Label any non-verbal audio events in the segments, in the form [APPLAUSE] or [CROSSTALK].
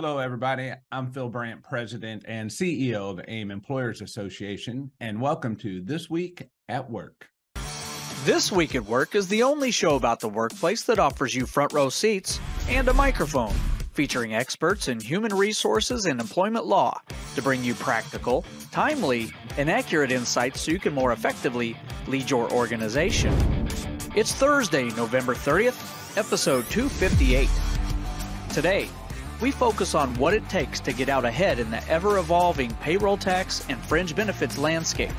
Hello, everybody. I'm Phil Brandt, President and CEO of AIM Employers Association, and welcome to This Week at Work. This Week at Work is the only show about the workplace that offers you front row seats and a microphone, featuring experts in human resources and employment law to bring you practical, timely, and accurate insights so you can more effectively lead your organization. It's Thursday, November 30th, episode 258. Today, we focus on what it takes to get out ahead in the ever evolving payroll tax and fringe benefits landscape.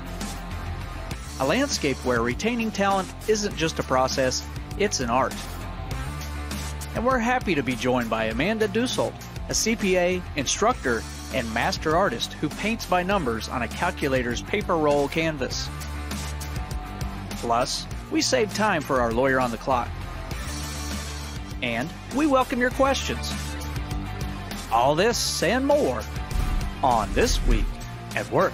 A landscape where retaining talent isn't just a process, it's an art. And we're happy to be joined by Amanda Dusold, a CPA, instructor, and master artist who paints by numbers on a calculator's paper roll canvas. Plus, we save time for our lawyer on the clock. And we welcome your questions. All this and more on This Week at Work.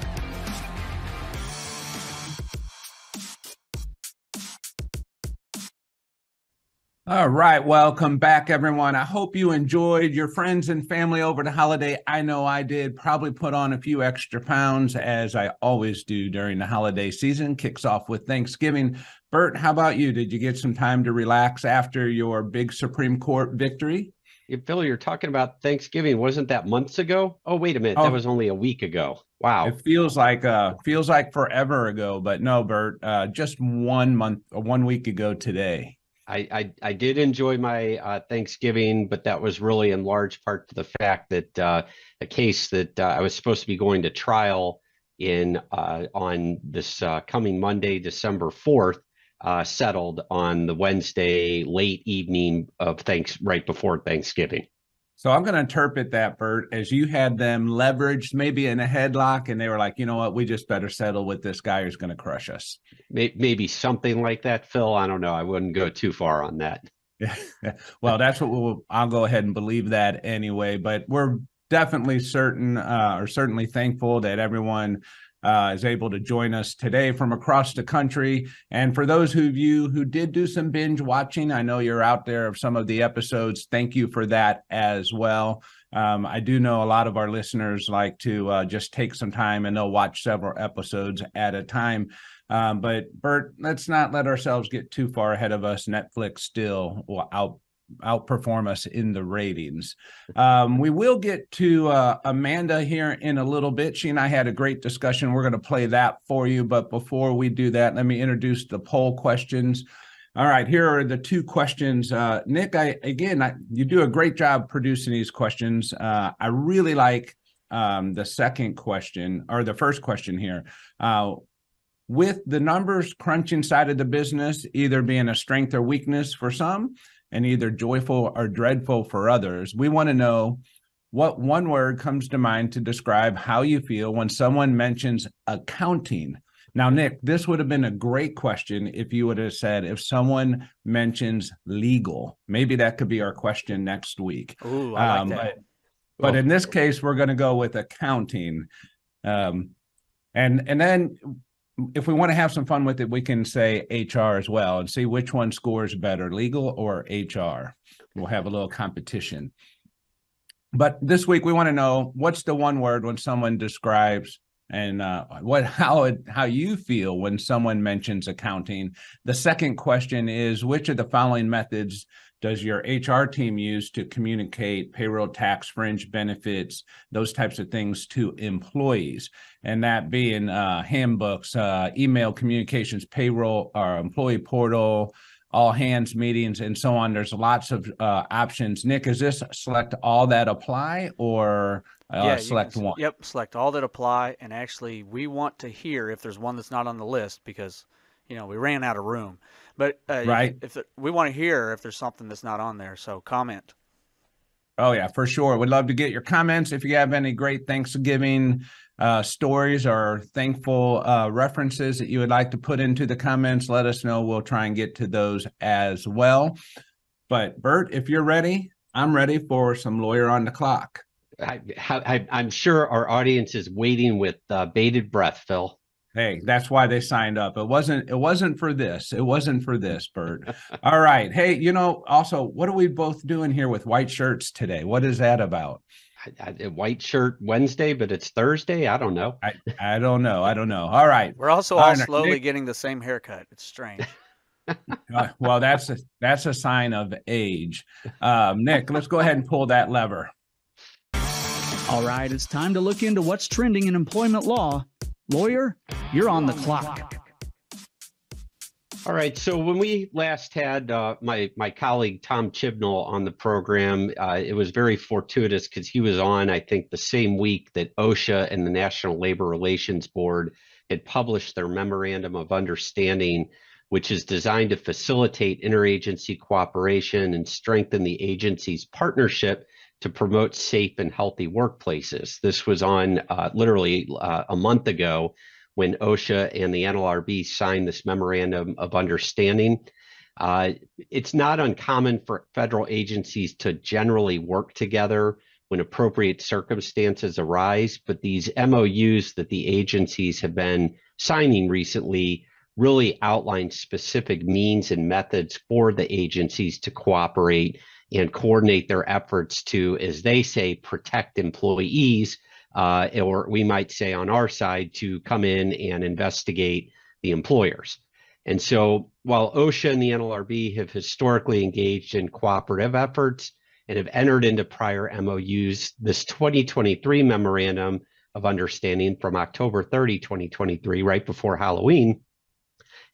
All right, welcome back, everyone. I hope you enjoyed your friends and family over the holiday. I know I did. Probably put on a few extra pounds, as I always do during the holiday season. Kicks off with Thanksgiving. Bert, how about you? Did you get some time to relax after your big Supreme Court victory? Phil, you're talking about Thanksgiving. Wasn't that months ago? Oh, wait a minute. Oh, that was only a week ago. Wow. It feels like uh feels like forever ago, but no, Bert, uh just one month one week ago today. I, I, I did enjoy my uh, Thanksgiving, but that was really in large part to the fact that uh, a case that uh, I was supposed to be going to trial in uh, on this uh, coming Monday, December fourth, uh, settled on the Wednesday late evening of thanks right before Thanksgiving. So I'm going to interpret that, Bert, as you had them leveraged maybe in a headlock, and they were like, you know what, we just better settle with this guy who's going to crush us. Maybe something like that, Phil. I don't know. I wouldn't go too far on that. [LAUGHS] well, that's what we'll. I'll go ahead and believe that anyway. But we're definitely certain, uh, or certainly thankful that everyone uh, is able to join us today from across the country. And for those of you who did do some binge watching, I know you're out there of some of the episodes. Thank you for that as well. Um, I do know a lot of our listeners like to uh, just take some time and they'll watch several episodes at a time. Um, but Bert, let's not let ourselves get too far ahead of us. Netflix still will out outperform us in the ratings. Um, we will get to uh, Amanda here in a little bit. She and I had a great discussion. We're going to play that for you. But before we do that, let me introduce the poll questions. All right, here are the two questions. Uh, Nick, I again, I, you do a great job producing these questions. Uh, I really like um, the second question or the first question here. Uh, with the numbers crunching side of the business either being a strength or weakness for some, and either joyful or dreadful for others. We want to know what one word comes to mind to describe how you feel when someone mentions accounting. Now, Nick, this would have been a great question if you would have said if someone mentions legal. Maybe that could be our question next week. Ooh, I like um, that. But, but in this case, we're going to go with accounting. Um, and and then if we want to have some fun with it, we can say HR as well and see which one scores better, legal or HR. We'll have a little competition. But this week we want to know what's the one word when someone describes and uh, what how it, how you feel when someone mentions accounting. The second question is which of the following methods does your HR team use to communicate payroll tax fringe benefits, those types of things to employees? And that being uh, handbooks, uh, email communications, payroll, or employee portal, all hands meetings, and so on. There's lots of uh, options. Nick, is this select all that apply or uh, yeah, select can, one? Yep, select all that apply. And actually, we want to hear if there's one that's not on the list because you know we ran out of room. But uh, right, if, if we want to hear if there's something that's not on there, so comment. Oh yeah, for sure. We'd love to get your comments. If you have any great Thanksgiving uh, stories or thankful uh, references that you would like to put into the comments, let us know. We'll try and get to those as well. But Bert, if you're ready, I'm ready for some lawyer on the clock. I, am sure our audience is waiting with uh, bated breath, Phil. Hey, that's why they signed up. It wasn't it wasn't for this. It wasn't for this, Bert. All right. Hey, you know, also, what are we both doing here with white shirts today? What is that about? I- I- white shirt Wednesday, but it's Thursday. I don't know. I, I don't know. I don't know. All right. We're also All all right, Nick- slowly getting the same haircut. It's strange. [LAUGHS] Uh, well, that's a, that's a sign of age. Um, Nick, let's go ahead and pull that lever. All right, it's time to look into what's trending in employment law. Lawyer, you're on the clock. All right. So when we last had uh, my my colleague Tom Chibnall on the program, uh, it was very fortuitous because he was on, I think, the same week that OSHA and the National Labor Relations Board had published their memorandum of understanding, which is designed to facilitate interagency cooperation and strengthen the agency's partnership to promote safe and healthy workplaces. This was on uh, literally uh, a month ago when OSHA and the NLRB signed this memorandum of understanding. Uh, it's not uncommon for federal agencies to generally work together when appropriate circumstances arise, but these MOUs that the agencies have been signing recently really outline specific means and methods for the agencies to cooperate and coordinate their efforts to, as they say, protect employees uh, or we might say on our side to come in and investigate the employers. And so while OSHA and the NLRB have historically engaged in cooperative efforts and have entered into prior MOUs, this 2023 memorandum of understanding from October 30, 2023, right before Halloween,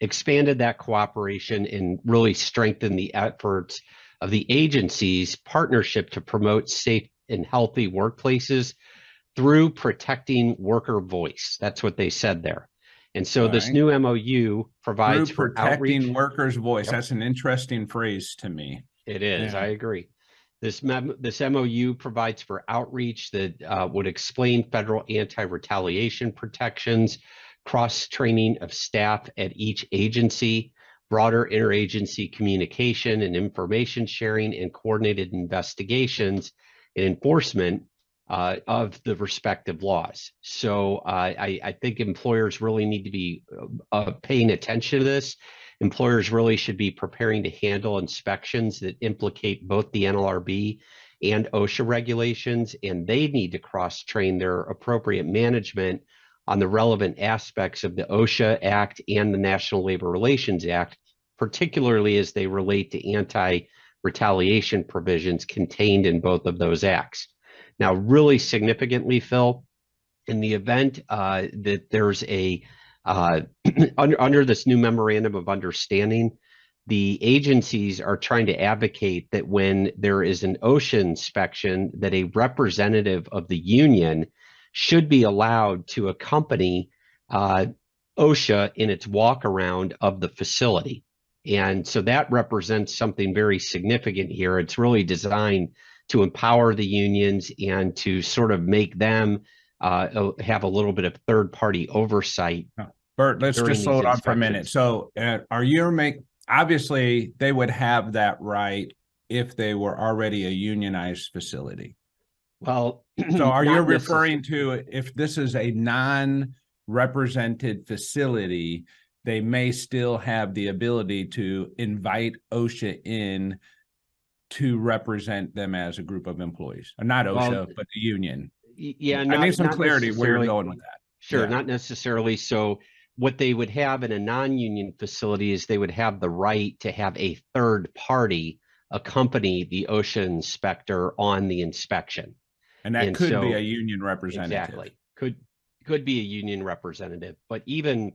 expanded that cooperation and really strengthened the efforts of the agency's partnership to promote safe and healthy workplaces through protecting worker voice. That's what they said there. And so this Right. new MOU provides Through for protecting outreach. workers' voice. Yep. That's an interesting phrase to me. It is, Yeah. I agree. This mem- this MOU provides for outreach that uh, would explain federal anti-retaliation protections, cross-training of staff at each agency, broader interagency communication and information sharing and coordinated investigations and enforcement uh, of the respective laws. So uh, I, I think employers really need to be uh, paying attention to this employers really should be preparing to handle inspections that implicate both the NLRB and OSHA regulations, and they need to cross train their appropriate management on the relevant aspects of the OSHA Act and the National Labor Relations Act, particularly as they relate to anti retaliation provisions contained in both of those acts. Now, really significantly, Phil, in the event uh, that there's a uh, [CLEARS THROAT] under, under this new memorandum of understanding, the agencies are trying to advocate that when there is an OSHA inspection, that a representative of the union should be allowed to accompany uh, OSHA in its walk around of the facility. And so that represents something very significant here. It's really designed to empower the unions and to sort of make them uh, have a little bit of third party oversight. Bert, let's just slow it on for a minute. So, uh, are you make obviously they would have that right if they were already a unionized facility. Well, [CLEARS THROAT] So, are you referring to if this is a non-represented facility, they may still have the ability to invite OSHA in to represent them as a group of employees, or not Well, OSHA, but the union. Yeah, I need some clarity where you're going with that. Sure, Yeah. not necessarily. So what they would have in a non-union facility is they would have the right to have a third party accompany the OSHA inspector on the inspection. And that And could be a union representative. Exactly. Could could be a union representative, but even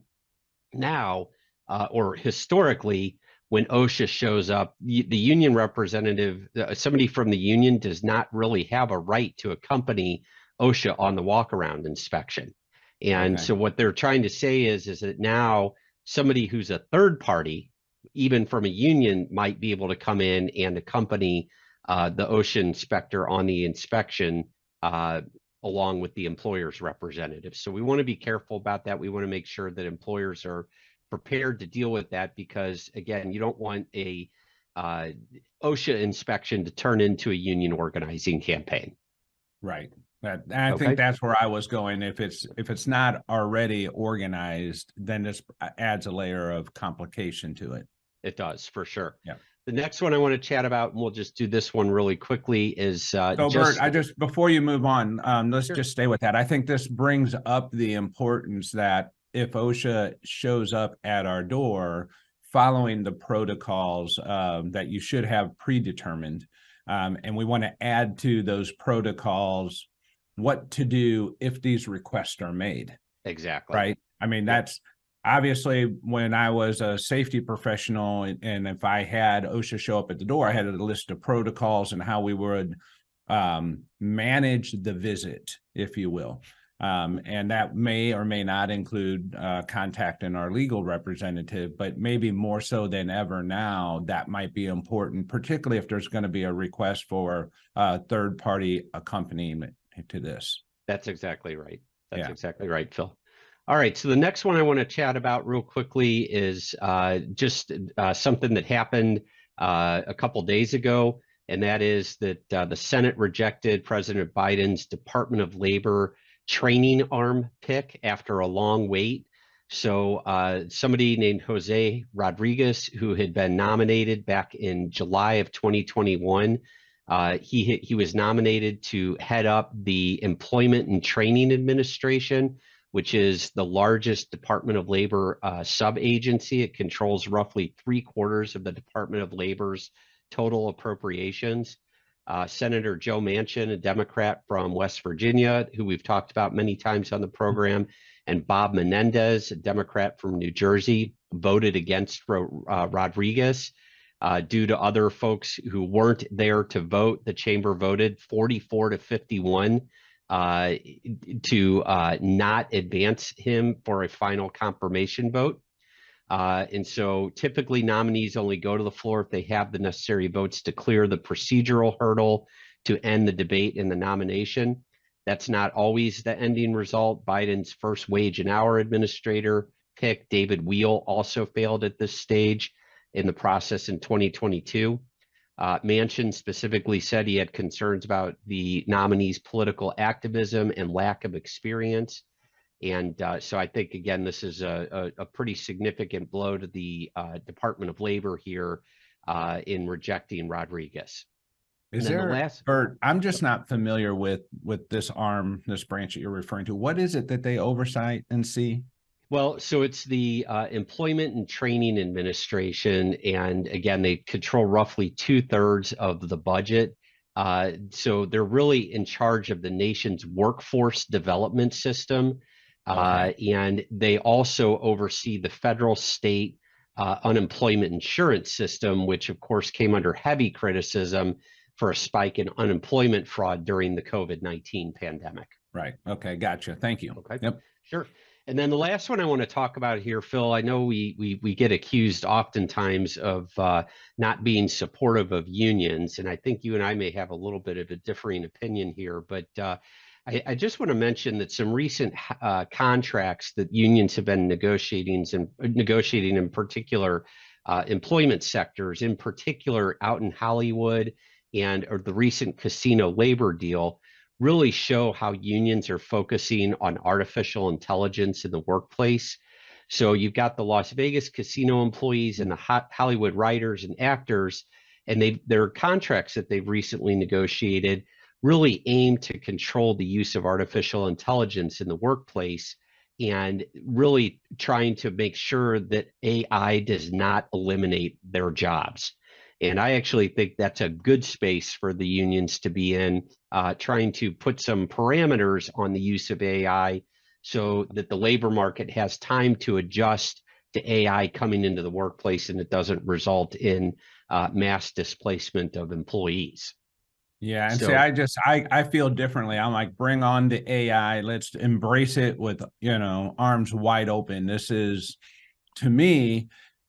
now, uh, or historically, when OSHA shows up, the union representative, uh, somebody from the union, does not really have a right to accompany OSHA on the walk around inspection. And Okay. so what they're trying to say is, is that now somebody who's a third party, even from a union, might be able to come in and accompany uh, the OSHA inspector on the inspection uh, along with the employer's representative. So we want to be careful about that. We want to make sure that employers are prepared to deal with that because again, you don't want a uh, OSHA inspection to turn into a union organizing campaign. Right. That, I Okay. think that's where I was going. If it's, if it's not already organized, then this adds a layer of complication to it. It does for sure. Yeah. The next one I want to chat about, and we'll just do this one really quickly, is uh, So just Bert, I just, before you move on, um, let's Sure. just stay with that. I think this brings up the importance that if OSHA shows up at our door, following the protocols, um, that you should have predetermined. Um, and we want to add to those protocols what to do if these requests are made exactly right? I mean, that's obviously when I was a safety professional and, and if I had OSHA show up at the door, I had a list of protocols and how we would um, manage the visit, if you will. Um, and that may or may not include uh, contacting our legal representative, but maybe more so than ever now, that might be important, particularly if there's going to be a request for uh, third party accompaniment to this. That's exactly right. That's Yeah. exactly right, Phil. All right, so the next one I want to chat about real quickly is uh, just uh, something that happened uh, a couple days ago, and that is that uh, the Senate rejected President Biden's Department of Labor training arm pick after a long wait. So uh, somebody named Jose Rodriguez, who had been nominated back in July of 2021, uh, he he was nominated to head up the Employment and Training Administration, which is the largest Department of Labor uh, sub-agency. It controls roughly three quarters of the Department of Labor's total appropriations. Uh, Senator Joe Manchin, a Democrat from West Virginia, who we've talked about many times on the program, and Bob Menendez, a Democrat from New Jersey, voted against uh, Rodriguez. Uh, due to other folks who weren't there to vote, the chamber voted 44 to 51 uh, to uh, not advance him for a final confirmation vote. Uh, and so typically nominees only go to the floor if they have the necessary votes to clear the procedural hurdle to end the debate in the nomination. That's not always the ending result. Biden's first wage and hour administrator pick, David Weil, also failed at this stage in the process in 2022. Uh, Manchin specifically said he had concerns about the nominee's political activism and lack of experience. And uh, so I think, again, this is a, a, a pretty significant blow to the uh, Department of Labor here uh, in rejecting Rodriguez. Is And then the there, last- Bert, I'm just not familiar with, with this arm, this branch that you're referring to. What is it that they oversight and see? Well, so it's the uh, Employment and Training Administration, and again, they control roughly two thirds of the budget. Uh, so they're really in charge of the nation's workforce development system, uh, and they also oversee the federal, state uh, unemployment insurance system, which of course came under heavy criticism for a spike in unemployment fraud during the COVID nineteen pandemic. Right. Okay. Gotcha. Thank you. Okay. Yep. Sure. And then the last one I want to talk about here, Phil, I know we we we get accused oftentimes of uh, not being supportive of unions, and I think you and I may have a little bit of a differing opinion here, but uh, I, I just want to mention that some recent uh, contracts that unions have been negotiating and negotiating in particular uh, employment sectors, in particular out in Hollywood, and or the recent casino labor deal really show how unions are focusing on artificial intelligence in the workplace. So you've got the Las Vegas casino employees and the Hollywood writers and actors, and they their contracts that they've recently negotiated really aim to control the use of artificial intelligence in the workplace and really trying to make sure that AI does not eliminate their jobs. And I actually think that's a good space for the unions to be in, uh, trying to put some parameters on the use of AI so that the labor market has time to adjust to AI coming into the workplace and it doesn't result in uh, mass displacement of employees. Yeah. And see, So- I just, I, I feel differently. I'm like, bring on the AI. Let's embrace it with, you know, arms wide open. This is, to me,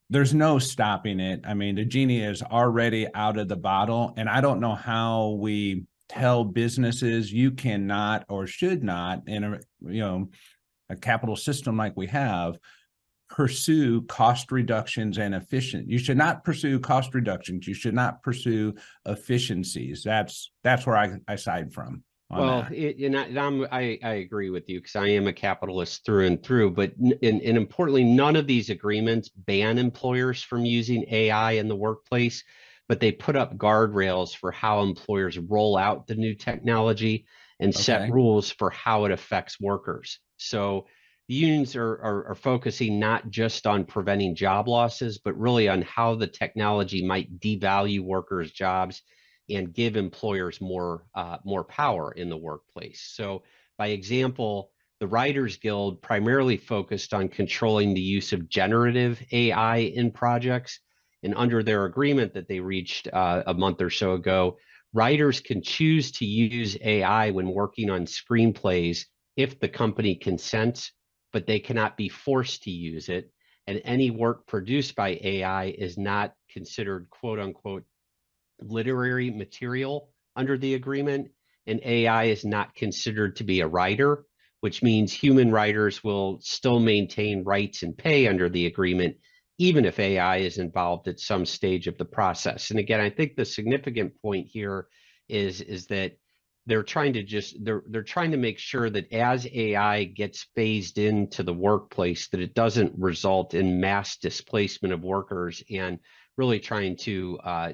there's no stopping it. I mean, the genie is already out of the bottle. And I don't know how we tell businesses you cannot or should not in a, you know, a capital system like we have, pursue cost reductions and efficient. You should not pursue cost reductions. You should not pursue efficiencies. That's that's where I, I side from. Well, it, and, I, I, I agree with you because I am a capitalist through and through. But and, and importantly, none of these agreements ban employers from using AI in the workplace, but they put up guardrails for how employers roll out the new technology and set rules for how it affects workers. So the unions are, are, are focusing not just on preventing job losses, but really on how the technology might devalue workers' jobs and give employers more uh, more power in the workplace. So, by example, the Writers Guild primarily focused on controlling the use of generative AI in projects. And under their agreement that they reached uh, a month or so ago, writers can choose to use AI when working on screenplays if the company consents, but they cannot be forced to use it. And any work produced by AI is not considered quote unquote literary material under the agreement, and AI is not considered to be a writer, which means human writers will still maintain rights and pay under the agreement, even if AI is involved at some stage of the process. And again, I think the significant point here is, is that they're trying to just they're they're trying to make sure that as AI gets phased into the workplace, that it doesn't result in mass displacement of workers and really trying to uh,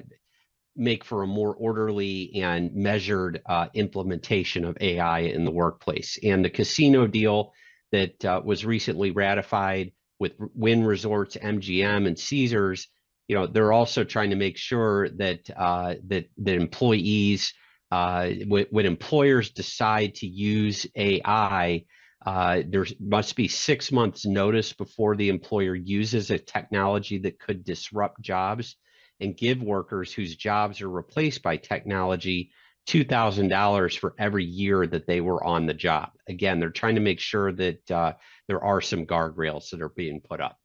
make for a more orderly and measured uh, implementation of AI in the workplace. And the casino deal that uh, was recently ratified with Wynn Resorts, MGM, and Caesars, you know, they're also trying to make sure that uh, that that employees, uh, when, when employers decide to use AI, uh, there must be six months notice before the employer uses a technology that could disrupt jobs and give workers whose jobs are replaced by technology $2,000 for every year that they were on the job. Again, they're trying to make sure that uh, there are some guardrails that are being put up.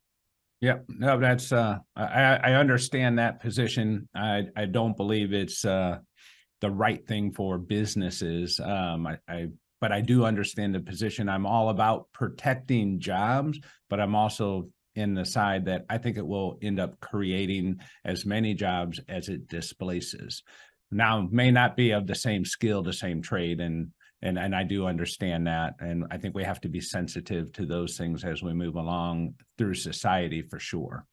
Yep, no, that's, uh, I, I understand that position. I, I don't believe it's, uh, the right thing for businesses. Um, I, I, but I do understand the position. I'm all about protecting jobs, but I'm also in the side that I think it will end up creating as many jobs as it displaces. Now, may not be of the same skill, the same trade, and and and I do understand that, and I think we have to be sensitive to those things as we move along through society for sure.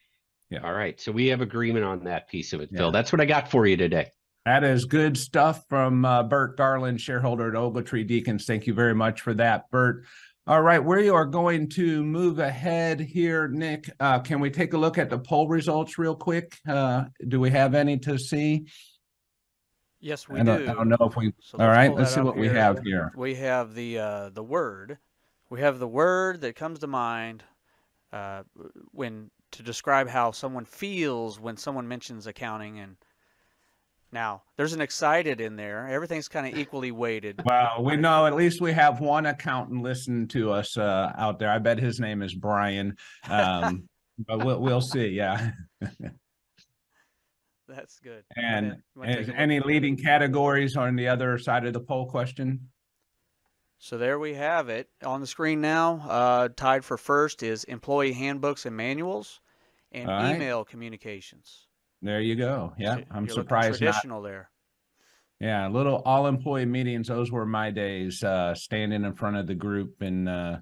Yeah. All right. So we have agreement on that piece of it, Yeah. Phil. That's what I got for you today. That is good stuff from uh, Bert Garland, shareholder at Ogletree Deakins. Thank you very much for that, Bert. All right, we are going to move ahead here, Nick. Uh, can we take a look at the poll results real quick? Uh, do we have any to see? Yes, we I don't. I don't know if we. So all let's right, let's see what we have here. We have the uh, the word. We have the word that comes to mind uh, when to describe how someone feels when someone mentions accounting. And now there's an excited in there. Everything's kind of equally weighted. Well, we know at least we have one accountant listening to us uh, out there. I bet his name is Brian. Um, [LAUGHS] but we'll we'll see. Yeah. [LAUGHS] That's good. Go And ahead. You wanna take is a look? any leading categories on the other side of the poll question? So there we have it on the screen now. Uh, tied for first is employee handbooks and manuals, and right. email communications. There you go. Yeah, I'm you're looking surprised not. There. Yeah, little all employee meetings. Those were my days, uh, standing in front of the group and uh,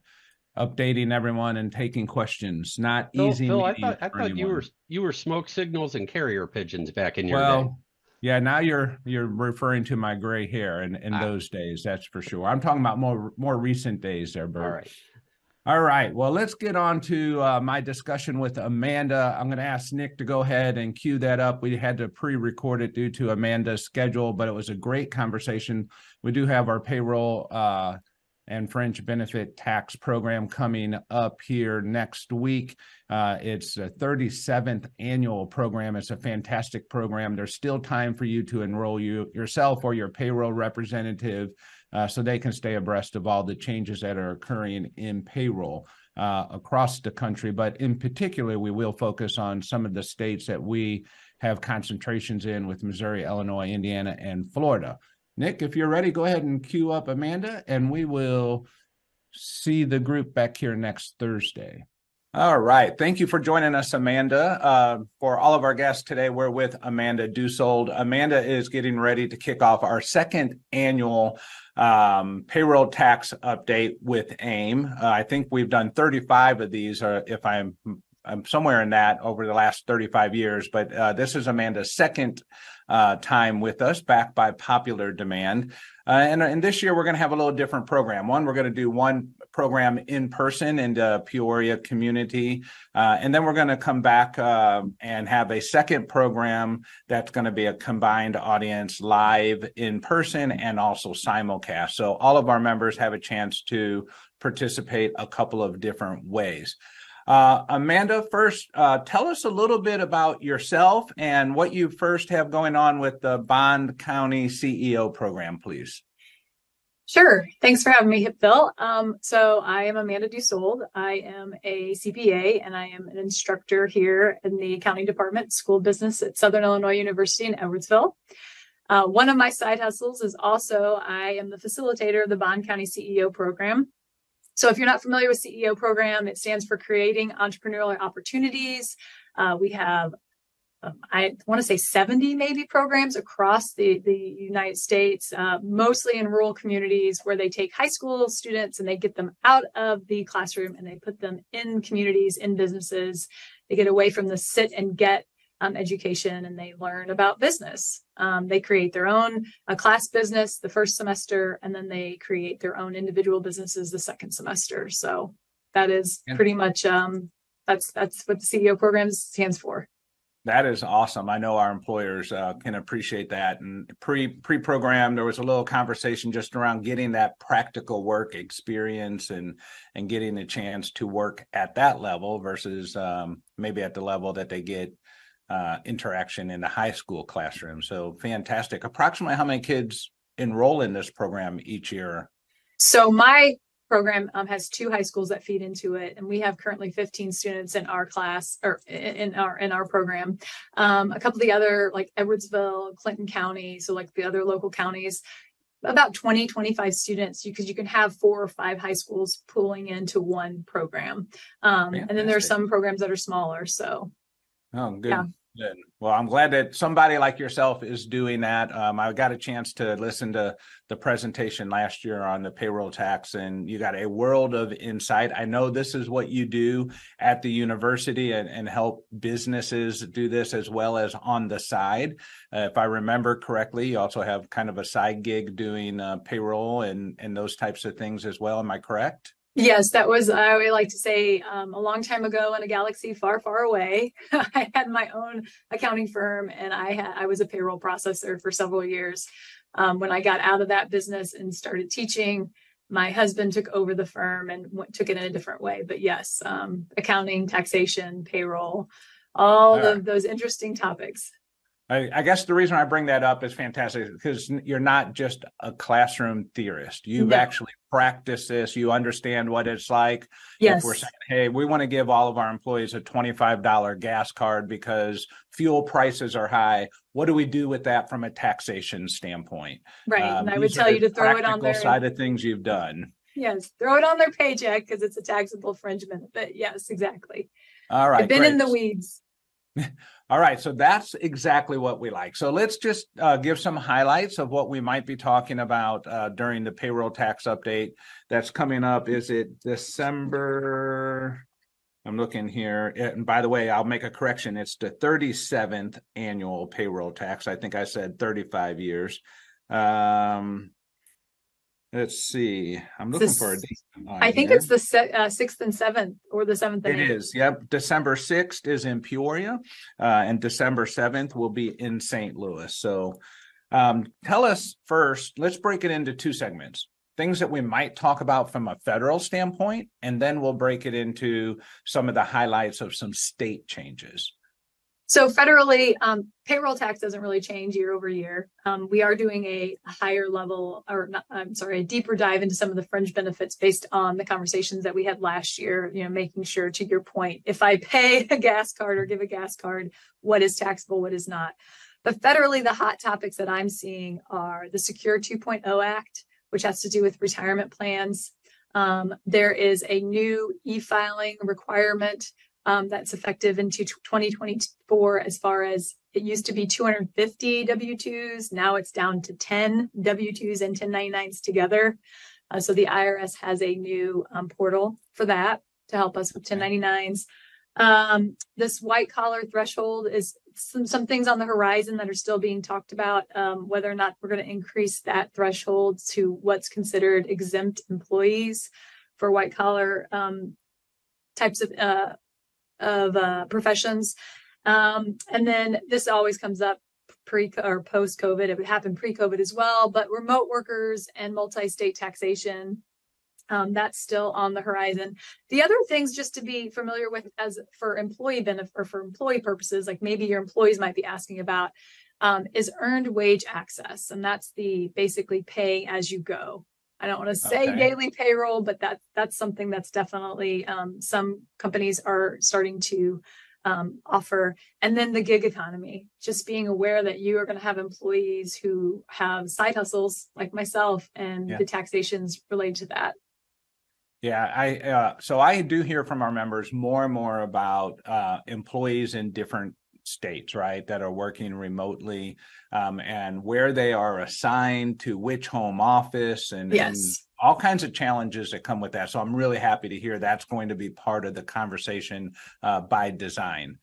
updating everyone and taking questions. Not Phil, easy. Phil I thought I for thought you were you were smoke signals and carrier pigeons back in your day. Well, yeah, now you're you're referring to my gray hair and in Ah. those days, that's for sure. I'm talking about more more recent days there, Bert. All right. All right. Well, let's get on to uh, my discussion with Amanda. I'm going to ask Nick to go ahead and cue that up. We had to pre-record it due to Amanda's schedule, but it was a great conversation. We do have our payroll uh, and fringe benefit tax program coming up here next week. Uh, it's a 37th annual program. It's a fantastic program. There's still time for you to enroll you yourself or your payroll representative uh, so they can stay abreast of all the changes that are occurring in payroll uh, across the country. But in particular, we will focus on some of the states that we have concentrations in with Missouri, Illinois, Indiana, and Florida. Nick, if you're ready, go ahead and queue up Amanda, and we will see the group back here next Thursday. All right. Thank you for joining us, Amanda. Uh, for all of our guests today, we're with Amanda Dusold. Amanda is getting ready to kick off our second annual um, payroll tax update with AIM. Uh, I think we've done 35 of these, or if I'm I'm somewhere in that over the last 35 years, but uh, this is Amanda's second uh, time with us, back by popular demand. Uh, and, and this year, we're going to have a little different program. One, we're going to do one program in person in the Peoria community. Uh, and then we're going to come back uh, and have a second program that's going to be a combined audience live in person and also simulcast. So all of our members have a chance to participate a couple of different ways. Uh, Amanda, first, uh, tell us a little bit about yourself and what you first have going on with the Bond County CEO program, please. Sure. Thanks for having me, Phil. Um, so I am Amanda Dusold. I am a CPA and I am an instructor here in the accounting department, school business at Southern Illinois University in Edwardsville. Uh, one of my side hustles is also I am the facilitator of the Bond County CEO program. So if you're not familiar with CEO program, it stands for Creating Entrepreneurial Opportunities. Uh, we have, um, I want to say 70 maybe programs across the, the United States, uh, mostly in rural communities where they take high school students and they get them out of the classroom and they put them in communities, in businesses. They get away from the sit and get um, education and they learn about business. Um, they create their own uh, class business the first semester, and then they create their own individual businesses the second semester. So that is yeah. pretty much um, that's that's what the CEO program stands for. That is awesome. I know our employers uh, can appreciate that. And pre pre program, there was a little conversation just around getting that practical work experience and and getting a chance to work at that level versus um, maybe at the level that they get uh, interaction in the high school classroom. So fantastic. Approximately how many kids enroll in this program each year? So my program um, has two high schools that feed into it, and we have currently 15 students in our class or in our in our program. Um, a couple of the other like Edwardsville, Clinton County, so like the other local counties. About 20, 25 students, because you, you, can have four or five high schools pulling into one program. Um, and then there are some programs that are smaller. So Oh, good. Yeah. Good. Well, I'm glad that somebody like yourself is doing that. Um, I got a chance to listen to the presentation last year on the payroll tax, and you got a world of insight. I know this is what you do at the university and, and help businesses do this as well as on the side. Uh, if I remember correctly, you also have kind of a side gig doing uh, payroll and, and those types of things as well. Am I correct? Yes, that was, I would like to say, um, a long time ago in a galaxy far, far away. [LAUGHS] I had my own accounting firm and I had, I was a payroll processor for several years. Um, when I got out of that business and started teaching, my husband took over the firm and went, took it in a different way. But yes, um, accounting, taxation, payroll, all of those interesting topics. I, I, guess the reason I bring that up is fantastic because you're not just a classroom theorist. You've no. actually practiced this. You understand what it's like. Yes. If we're saying, hey, we want to give all of our employees a $25 gas card because fuel prices are high. What do we do with that from a taxation standpoint? Right. Um, and I would tell you to throw it on their side of things you've done. Yes. Throw it on their paycheck because it's a taxable infringement. But yes, exactly. All right. I've been great. in the weeds. [LAUGHS] All right, so that's exactly what we like. So let's just uh, give some highlights of what we might be talking about uh, during the payroll tax update that's coming up. Is it December? I'm looking here. And by the way, I'll make a correction. It's the 37th annual payroll tax. I think I said 35 years. Um, Let's see. I'm looking for a date. I think here. it's the se- uh, sixth and seventh, or the seventh. And It is. Yep. December sixth is in Peoria, uh, and December seventh will be in St. Louis. So, um, tell us first. Let's break it into two segments. Things that we might talk about from a federal standpoint, and then we'll break it into some of the highlights of some state changes. So federally, um, payroll tax doesn't really change year over year. Um, we are doing a higher level, or not, I'm sorry, a deeper dive into some of the fringe benefits based on the conversations that we had last year. You know, making sure, to your point, if I pay a gas card or give a gas card, what is taxable, what is not. But federally, the hot topics that I'm seeing are the Secure 2.0 Act, which has to do with retirement plans. Um, there is a new e-filing requirement um, that's effective into 2024 as far as it used to be 250 W-2s. Now it's down to 10 W-2s and 1099s together. Uh, so the IRS has a new um, portal for that to help us with 1099s. Um, this white collar threshold is some, some things on the horizon that are still being talked about, um, whether or not we're going to increase that threshold to what's considered exempt employees for white collar um, types of uh, of uh, professions. Um, and then this always comes up pre or post COVID. It would happen pre COVID as well, but remote workers and multi state taxation. Um, that's still on the horizon. The other things just to be familiar with as for employee benefit or for employee purposes, like maybe your employees might be asking about, um, is earned wage access. And that's the basically pay as you go. I don't want to say Okay. daily payroll, but that that's something that's definitely um, some companies are starting to um, offer. And then the gig economy, just being aware that you are going to have employees who have side hustles like myself, and Yeah. the taxations related to that. Yeah, I, uh, so I do hear from our members more and more about, uh, employees in different states, right? That are working remotely, um, and where they are assigned to which home office and. and All kinds of challenges that come with that. So I'm really happy to hear that's going to be part of the conversation, uh, by design.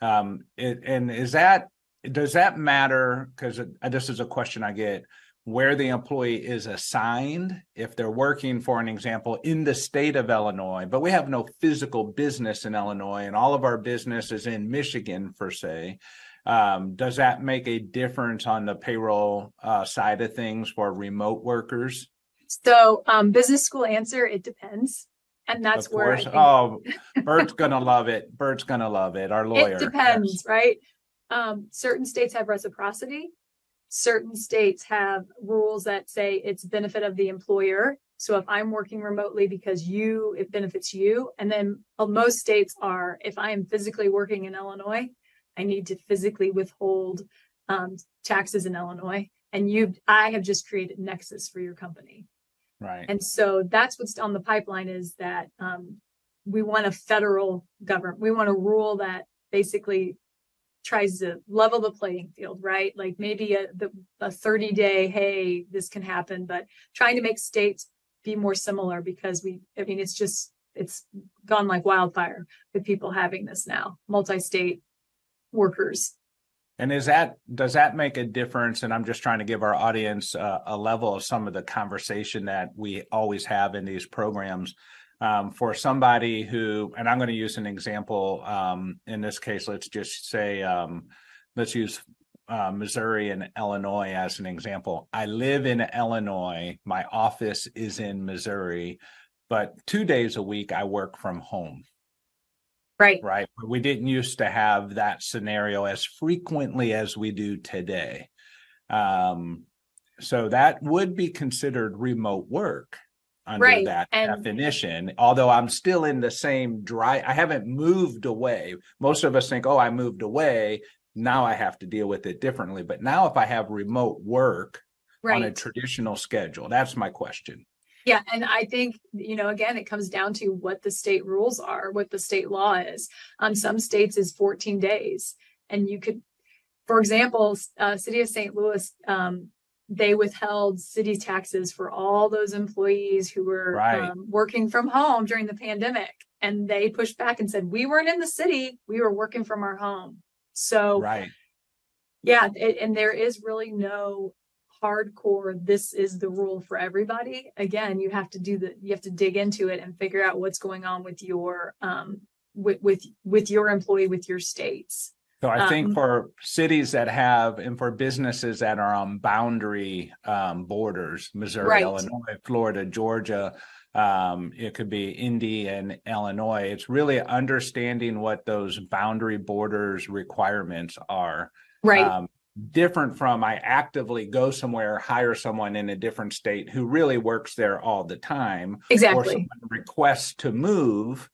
Um, it, and is that, does that matter? Because this is a question I get where the employee is assigned if they're working for an example in the state of Illinois, but we have no physical business in Illinois and all of our business is in Michigan per se. Um, does that make a difference on the payroll uh, side of things for remote workers? So, um, business school answer it depends, and that's Of where think Oh, Bert's gonna love it. Bert's gonna love it. Our lawyer. It depends, right? Um, certain states have reciprocity. Certain states have rules that say it's benefit of the employer. So if I'm working remotely because you, it benefits you. And then uh, most states are, if I am physically working in Illinois, I need to physically withhold um, taxes in Illinois. And you, I have just created Nexus for your company. Right. And so that's what's on the pipeline is that um, we want a federal government. We want a rule that basically tries to level the playing field, right? Like maybe a the, a 30 day, hey, this can happen, but trying to make states be more similar because we, I mean, it's just it's gone like wildfire with people having this now, multi-state workers. And is that, does that make a difference? And I'm just trying to give our audience uh, a level of some of the conversation that we always have in these programs. Um, for somebody who, and I'm going to use an example, um, in this case, let's just say, um, let's use uh, Missouri and Illinois as an example. I live in Illinois, my office is in Missouri, but two days a week I work from home Right. right? We didn't used to have that scenario as frequently as we do today. Um, so that would be considered remote work under Right, that and- definition. Although I'm still in the same dry, I haven't moved away. Most of us think, oh, I moved away. Now I have to deal with it differently. But now if I have remote work on a traditional schedule, that's my question. Yeah, and I think, you know, again, it comes down to what the state rules are, what the state law is. On some states is 14 days. And you could, for example, uh, City of St. Louis, um, they withheld city taxes for all those employees who were Right. um, working from home during the pandemic. And they pushed back and said, we weren't in the city, we were working from our home. So Right. yeah, it, and there is really no hardcore, this is the rule for everybody. Again, you have to do the, you have to dig into it and figure out what's going on with your, um, with, with, with your employee, with your states. So I think Um, for cities that have and for businesses that are on boundary um borders, Missouri, Right. Illinois, Florida, Georgia, um, it could be Indy and Illinois. It's really understanding what those boundary borders requirements are. Right, Um, different from I actively go somewhere, hire someone in a different state who really works there all the time or exactly. someone requests to move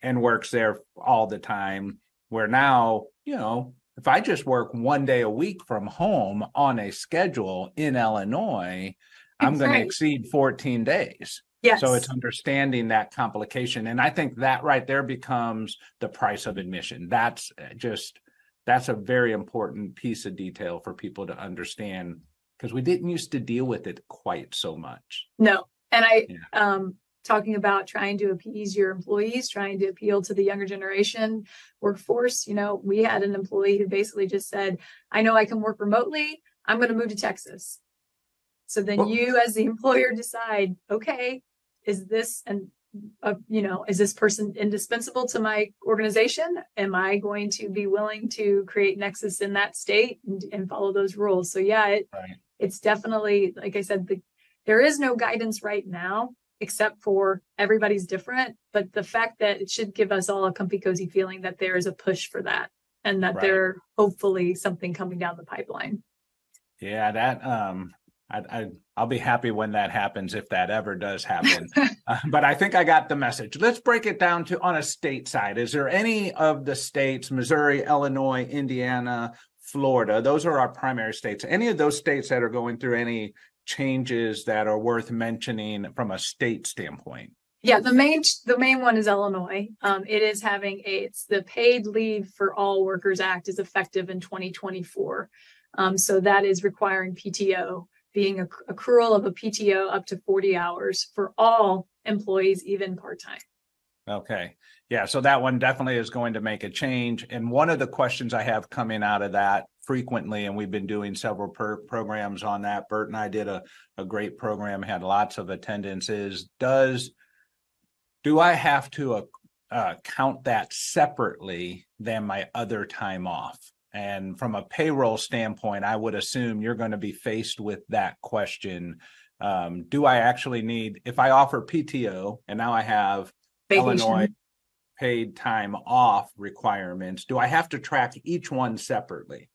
and works there all the time where now you know if i just work one day a week from home on a schedule in illinois i'm going Right. to exceed 14 days Yes. So it's understanding that complication. And I think that right there becomes the price of admission. That's uh, just, that's a very important piece of detail for people to understand because we didn't used to deal with it quite so much. No. And I, Yeah. um, talking about trying to appease your employees, trying to appeal to the younger generation workforce, you know, we had an employee who basically just said, I know I can work remotely. I'm going to move to Texas. So then Well- you, as the employer, decide, okay, is this and uh, you know, is this person indispensable to my organization? Am I going to be willing to create nexus in that state and, and follow those rules? So yeah, it, Right. it's definitely, like I said, the, there is no guidance right now, except for everybody's different. But the fact that it should give us all a comfy cozy feeling that there is a push for that and that Right. there hopefully something coming down the pipeline. Yeah, that, um, I, I, I'll be happy when that happens, if that ever does happen. [LAUGHS] Uh, but I think I got the message. Let's break it down to on a state side. Is there any of the states, Missouri, Illinois, Indiana, Florida, those are our primary states, any of those states that are going through any changes that are worth mentioning from a state standpoint? Yeah, the main the main one is Illinois. Um, it is having a it's the Paid Leave for All Workers Act is effective in 2024. Um, so that is requiring PTO being a accrual of a PTO up to 40 hours for all employees, even part time. Okay, yeah, so that one definitely is going to make a change. And one of the questions I have coming out of that frequently, and we've been doing several per- programs on that. Bert and I did a, a great program, had lots of attendance, is does, do I have to uh, uh, count that separately than my other time off? And from a payroll standpoint, I would assume you're going to be faced with that question. Um, do I actually need, if I offer PTO and now I have Vacation. Illinois paid time off requirements, do I have to track each one separately?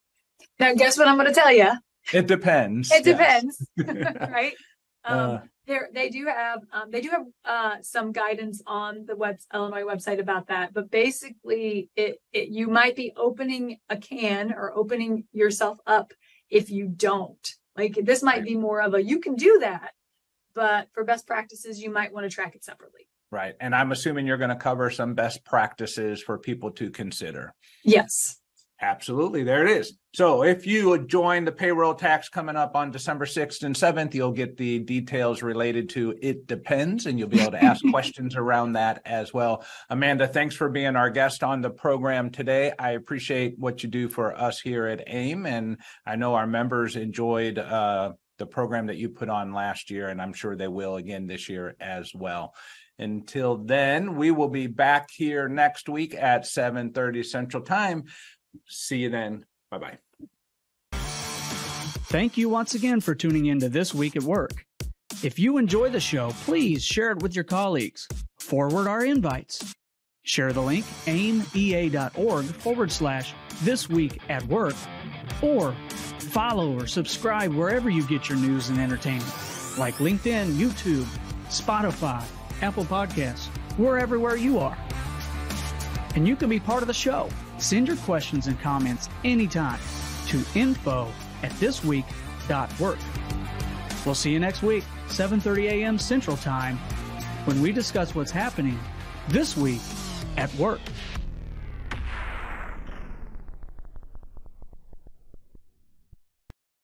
Now, guess what I'm going to tell you? It depends. It depends, [LAUGHS] [LAUGHS] right? Um, Uh. there, they do have, um, they do have, uh, some guidance on the web, Illinois website about that, but basically it, it, you might be opening a can or opening yourself up if you don't. Like, this might be more of a, you can do that, but for best practices, you might want to track it separately. Right. And I'm assuming you're going to cover some best practices for people to consider. Yes. Absolutely. There it is. So if you join the payroll tax coming up on December 6th and 7th, you'll get the details related to it depends and you'll be able to ask [LAUGHS] questions around that as well. Amanda, thanks for being our guest on the program today. I appreciate what you do for us here at AIM and I know our members enjoyed uh, the program that you put on last year and I'm sure they will again this year as well. Until then, we will be back here next week at 7:30 Central Time. See you then. Bye bye. Thank you once again for tuning in to This Week at Work. If you enjoy the show, please share it with your colleagues. Forward our invites. Share the link aimea.org forward slash this week at work or follow or subscribe wherever you get your news and entertainment like LinkedIn, YouTube, Spotify, Apple Podcasts. We're everywhere you are. And you can be part of the show. Send your questions and comments anytime to info at thisweek.work. We'll see you next week, 7:30 a.m. Central Time, when we discuss what's happening this week at work.